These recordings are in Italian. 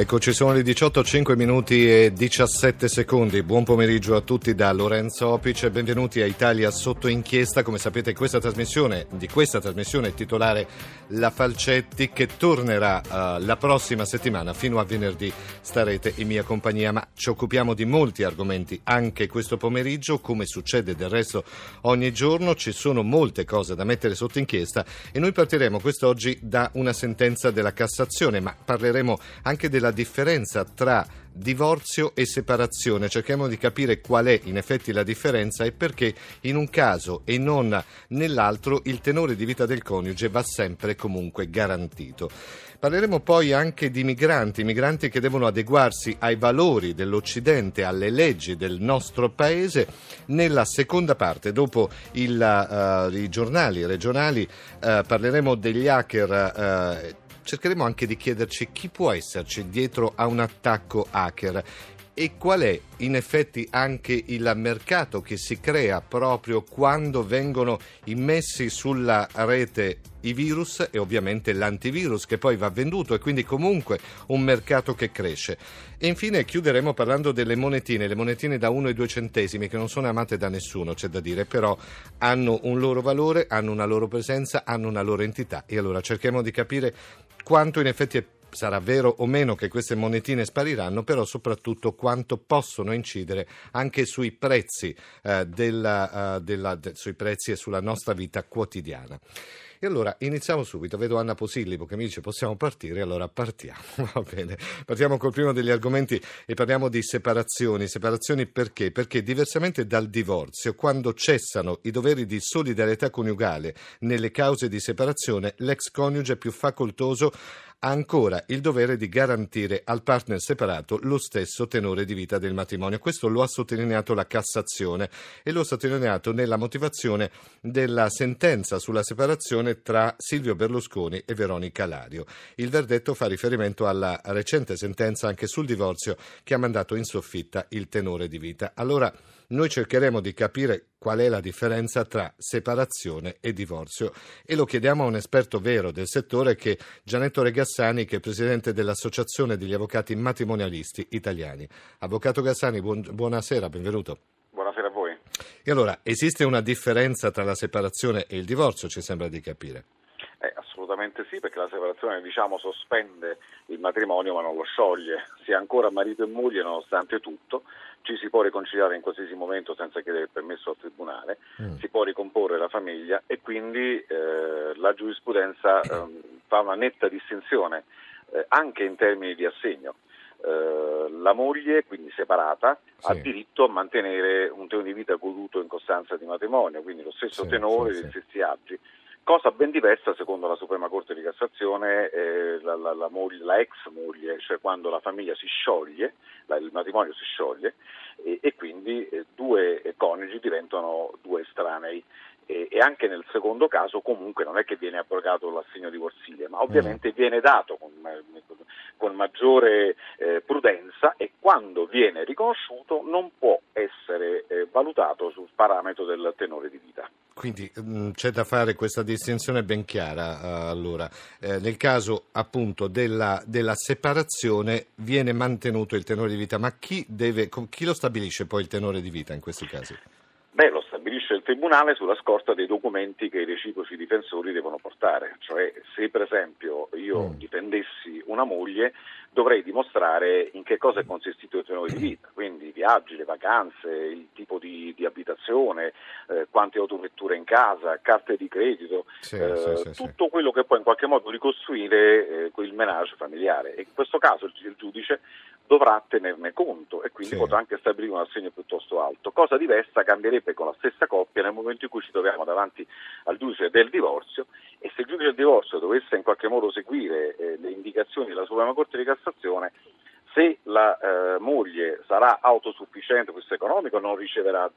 Eccoci, sono le 18, 5 minuti e 17 secondi. Buon pomeriggio a tutti da Lorenzo Opic e benvenuti a Italia sotto inchiesta. Come sapete questa trasmissione, di questa trasmissione è titolare La Falcetti che tornerà uh, la prossima settimana fino a venerdì starete in mia compagnia, ma ci occupiamo di molti argomenti anche questo pomeriggio, come succede del resto ogni giorno. Ci sono molte cose da mettere sotto inchiesta e noi partiremo quest'oggi da una sentenza della Cassazione, ma parleremo anche della la differenza tra divorzio e separazione. Cerchiamo di capire qual è in effetti la differenza e perché in un caso e non nell'altro il tenore di vita del coniuge va sempre comunque garantito. Parleremo poi anche di migranti, migranti che devono adeguarsi ai valori dell'Occidente, alle leggi del nostro paese. Nella seconda parte, dopo il, uh, i giornali regionali, uh, parleremo degli hacker. Uh, cercheremo anche di chiederci chi può esserci dietro a un attacco hacker e qual è in effetti anche il mercato che si crea proprio quando vengono immessi sulla rete i virus e ovviamente l'antivirus che poi va venduto e quindi comunque un mercato che cresce. E infine chiuderemo parlando delle monetine, le monetine da 1 e 2 centesimi che non sono amate da nessuno, c'è da dire, però hanno un loro valore, hanno una loro presenza, hanno una loro entità e allora cerchiamo di capire quanto in effetti è sarà vero o meno che queste monetine spariranno, però soprattutto quanto possono incidere anche sui prezzi, eh, della, uh, della, de, sui prezzi e sulla nostra vita quotidiana. E allora iniziamo subito. Vedo Anna Posillipo che mi dice possiamo partire, allora partiamo. Va bene. Partiamo col primo degli argomenti e parliamo di separazioni. Separazioni perché? Perché diversamente dal divorzio, quando cessano i doveri di solidarietà coniugale nelle cause di separazione, l'ex coniuge più facoltoso ha ancora il dovere di garantire al partner separato lo stesso tenore di vita del matrimonio. Questo lo ha sottolineato la Cassazione e lo ha sottolineato nella motivazione della sentenza sulla separazione tra Silvio Berlusconi e Veronica Lario. Il verdetto fa riferimento alla recente sentenza anche sul divorzio che ha mandato in soffitta il tenore di vita. Allora, noi cercheremo di capire qual è la differenza tra separazione e divorzio e lo chiediamo a un esperto vero del settore che è Gianetto Regassani, che è presidente dell'Associazione degli Avvocati Matrimonialisti Italiani. Avvocato Gassani, buon, buonasera, benvenuto. Voi. E allora, esiste una differenza tra la separazione e il divorzio, ci sembra di capire? Eh, assolutamente sì, perché la separazione diciamo, sospende il matrimonio ma non lo scioglie, si è ancora marito e moglie nonostante tutto, ci si può riconciliare in qualsiasi momento senza chiedere il permesso al tribunale, mm. si può ricomporre la famiglia e quindi eh, la giurisprudenza eh, fa una netta distinzione eh, anche in termini di assegno. Eh, la moglie, quindi separata, sì. ha diritto a mantenere un tenore di vita goduto in costanza di matrimonio, quindi lo stesso sì, tenore, sì, gli stessi agi Cosa ben diversa, secondo la Suprema Corte di Cassazione, eh, la, la, la, moglie, la, ex moglie, cioè quando la famiglia si scioglie, il matrimonio si scioglie e, e quindi eh, due coniugi diventano due estranei. E, e, anche nel secondo caso comunque non è che viene abrogato l'assegno divorzile, ma ovviamente mm. viene dato con, con maggiore eh, prudenza e quando viene riconosciuto non può essere eh, valutato sul parametro del tenore di vita. Quindi mh, mm, c'è da fare questa distinzione ben chiara. Uh, allora, eh, nel caso appunto della, della, separazione viene mantenuto il tenore di vita, ma chi, deve, chi lo stabilisce poi il tenore di vita in questi casi? Stabilisce il Tribunale sulla scorta dei documenti che i reciproci difensori devono portare, cioè se per esempio io mm. difendessi una moglie dovrei dimostrare in che cosa è consistito il tenore di vita, quindi i viaggi, le vacanze, il tipo di, di abitazione, eh, quante autovetture in casa, carte di credito, sì, eh, sì, sì, tutto quello che può in qualche modo ricostruire eh, il menage familiare. E in questo caso il, il giudice dovrà tenerne conto e quindi potrà anche stabilire un assegno piuttosto alto. Cosa diversa cambierebbe con la stessa coppia nel momento in cui ci troviamo davanti al giudice del divorzio e se il giudice del divorzio dovesse in qualche modo seguire eh, le indicazioni della Suprema Corte di Cassazione, se la eh, moglie sarà autosufficiente questo economico non riceverà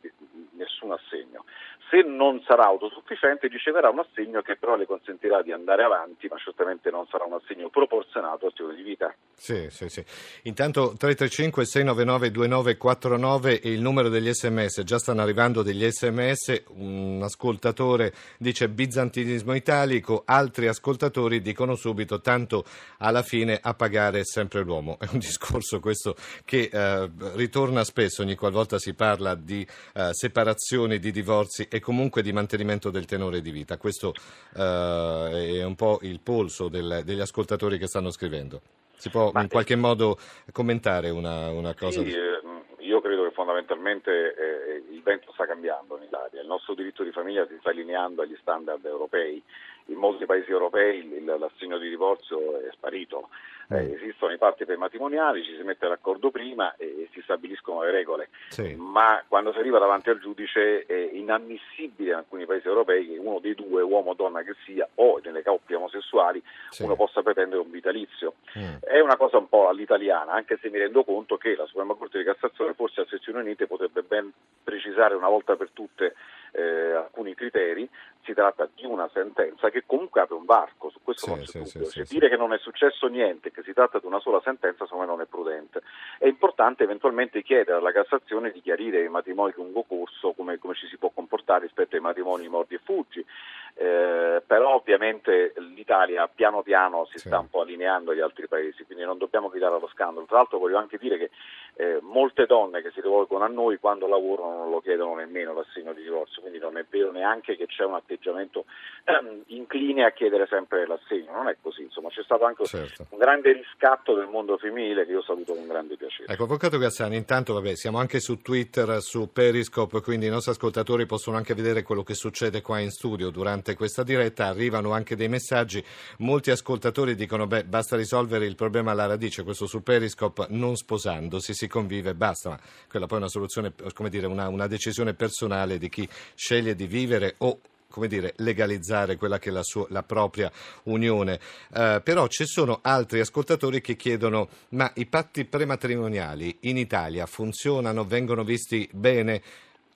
nessun assegno. Se non sarà autosufficiente riceverà un assegno che però le consentirà di andare avanti, ma certamente non sarà un assegno proporzionato al stile di vita. Sì, sì, sì. Intanto 335 699 2949 è il numero degli sms, già stanno arrivando degli sms, un ascoltatore dice bizantinismo italico, altri ascoltatori dicono subito tanto alla fine a pagare sempre l'uomo. È un discorso questo che eh, ritorna spesso ogni qualvolta si parla di eh, separazioni, di divorzi e comunque di mantenimento del tenore di vita. Questo eh, è un po' il polso del, degli ascoltatori che stanno scrivendo. Si può Ma in qualche modo commentare una, una cosa? Sì, eh, io credo che fondamentalmente eh, il vento sta cambiando in Italia, il nostro diritto di famiglia si sta allineando agli standard europei in molti paesi europei l'assegno di divorzio è sparito. Eh, mm. esistono i patti prematrimoniali, ci si mette d'accordo prima e si stabiliscono le regole, sì. ma quando si arriva davanti al giudice è inammissibile in alcuni paesi europei che uno dei due, uomo o donna che sia, o nelle coppie omosessuali, sì. uno possa pretendere un vitalizio. Mm. È una cosa un po' all'italiana, anche se mi rendo conto che la Suprema Corte di Cassazione, forse a sezioni unite, potrebbe ben precisare una volta per tutte eh, alcuni criteri, si tratta di una sentenza che comunque apre un varco, su questo sì, non c'è sì, dubbio. Sì, cioè, dire che non è successo niente, che si tratta di una sola sentenza, secondo me non è prudente. È importante eventualmente chiedere alla Cassazione di chiarire i matrimoni lungo corso, come, come ci si può comportare rispetto ai matrimoni mordi e fuggi. Eh, però ovviamente l'Italia piano piano si sta un po' allineando agli altri paesi, quindi non dobbiamo gridare allo scandalo. Tra l'altro voglio anche dire che molte donne che si rivolgono a noi quando lavorano non lo chiedono nemmeno l'assegno di divorzio, quindi non è vero neanche che c'è un atteggiamento ehm, incline a chiedere sempre l'assegno, non è così, insomma c'è stato anche certo. un grande riscatto del mondo femminile che io saluto con grande piacere. Ecco, Avvocato Gazzani, intanto vabbè, siamo anche su Twitter, su Periscope, quindi i nostri ascoltatori possono anche vedere quello che succede qua in studio durante questa diretta, arrivano anche dei messaggi, molti ascoltatori dicono beh basta risolvere il problema alla radice, questo su Periscope non sposandosi, si convive, basta, ma quella poi è una soluzione, come dire, una, una decisione personale di chi sceglie di vivere o come dire, legalizzare quella che è la, sua, la propria unione. Eh, però ci sono altri ascoltatori che chiedono: ma i patti prematrimoniali in Italia funzionano, vengono visti bene?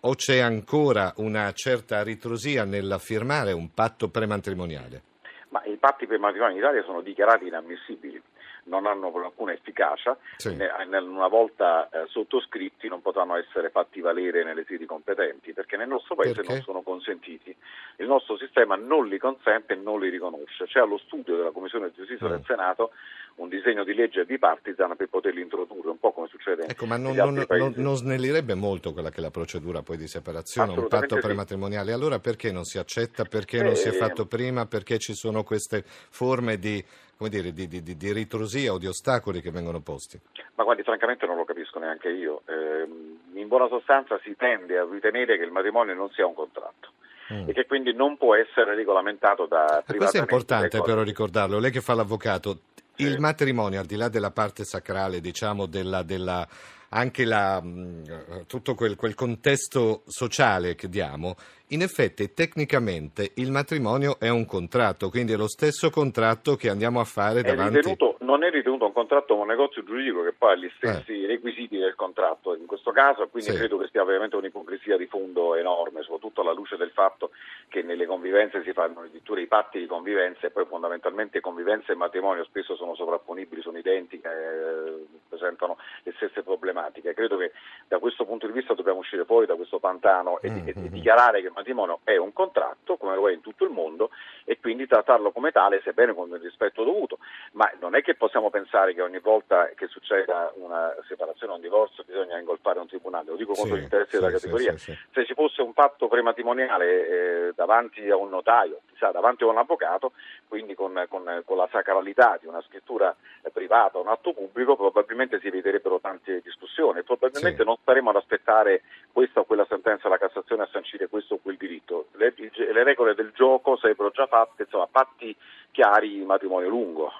O c'è ancora una certa ritrosia nel firmare un patto prematrimoniale? Ma i patti prematrimoniali in Italia sono dichiarati inammissibili non hanno alcuna efficacia, sì. una volta eh, sottoscritti non potranno essere fatti valere nelle sedi competenti perché nel nostro Paese perché? non sono consentiti. Il nostro sistema non li consente e non li riconosce. C'è allo studio della Commissione di Giustizia mm. del Senato un disegno di legge bipartisan per poterli introdurre, un po' come succede ecco, ma non, non, non, non, snellirebbe molto quella che è la procedura poi di separazione, un patto prematrimoniale. Allora perché non si accetta? Perché eh, non si è fatto prima? Perché ci sono queste forme di come dire, di, di, di, ritrosia o di ostacoli che vengono posti? Ma guardi, francamente non lo capisco neanche io. Eh, in buona sostanza si tende a ritenere che il matrimonio non sia un contratto. Mm. e che quindi non può essere regolamentato da privatamente. Questo è importante però ricordarlo, lei che fa l'avvocato, sì. il matrimonio al di là della parte sacrale, diciamo della, della anche la, mm, tutto quel, quel, contesto sociale che diamo, in effetti tecnicamente il matrimonio è un contratto, quindi è lo stesso contratto che andiamo a fare è davanti... Ritenuto, non è ritenuto un contratto ma un negozio giuridico che poi ha gli stessi eh. requisiti del contratto in questo caso, quindi sì. credo che sia veramente un'ipocrisia di fondo enorme, soprattutto alla luce del fatto che nelle convivenze si fanno addirittura i patti di convivenza e poi fondamentalmente convivenza e matrimonio spesso sono sovrapponibili, sono identiche, eh, presentano le stesse problematiche. Credo che da questo punto di vista dobbiamo uscire fuori da questo pantano e, mm-hmm. e, dichiarare che matrimonio è un contratto, come lo è in tutto il mondo, e quindi trattarlo come tale, sebbene con il rispetto dovuto. Ma non è che possiamo pensare che ogni volta che succeda una separazione o un divorzio bisogna ingolfare un tribunale, lo dico contro sì, gli interessi sì, della categoria. Sì, Se ci fosse un patto prematrimoniale eh, davanti a un notaio, sa, davanti a un avvocato, quindi con, con, con la sacralità di una scrittura privata, un atto pubblico, probabilmente si eviterebbero tante discussioni e probabilmente non staremo ad aspettare questa o quella sentenza della Cassazione a sancire questo o quel diritto. Le, le regole del gioco sarebbero già fatte, insomma, patti chiari matrimonio lungo.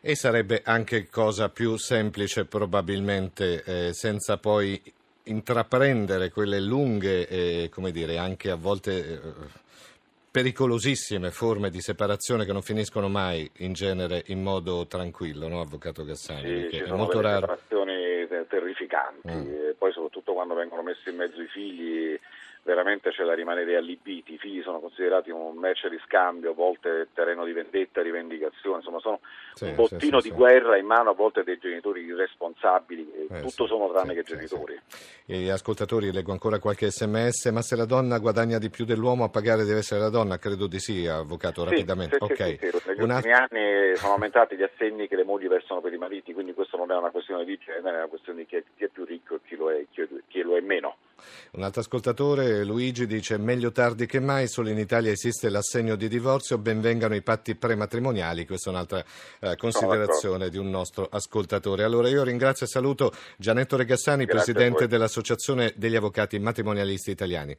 E sarebbe anche cosa più semplice probabilmente, eh, senza poi intraprendere quelle lunghe e, come dire, anche a volte eh, pericolosissime forme di separazione che non finiscono mai in genere in modo tranquillo, no, Avvocato Gassani? Sì, è molto raro. separazioni terrificanti, mm. poi soprattutto quando vengono messi in mezzo i figli veramente c'è da rimanere allibiti, i figli sono considerati un merce di scambio, a volte terreno di vendetta, rivendicazione, insomma sono sì, un bottino sì, sì, di guerra in mano a volte dei genitori irresponsabili, eh, tutto sono tranne che genitori. Gli ascoltatori leggo ancora qualche sms, ma se la donna guadagna di più dell'uomo a pagare deve essere la donna? Credo di sì, avvocato, rapidamente. Okay. Negli una... ultimi anni sono aumentati gli assegni che le mogli versano per i mariti, quindi questo non è una questione di genere, è una questione di chi è, chi è più ricco e chi lo è, chi, chi lo è meno. Un altro ascoltatore, Luigi, dice meglio tardi che mai, solo in Italia esiste l'assegno di divorzio, benvengano i patti prematrimoniali, questa è un'altra eh, considerazione di un nostro ascoltatore. Allora io ringrazio e saluto Gianetto Regassani, Grazie Presidente dell'Associazione degli Avvocati Matrimonialisti Italiani.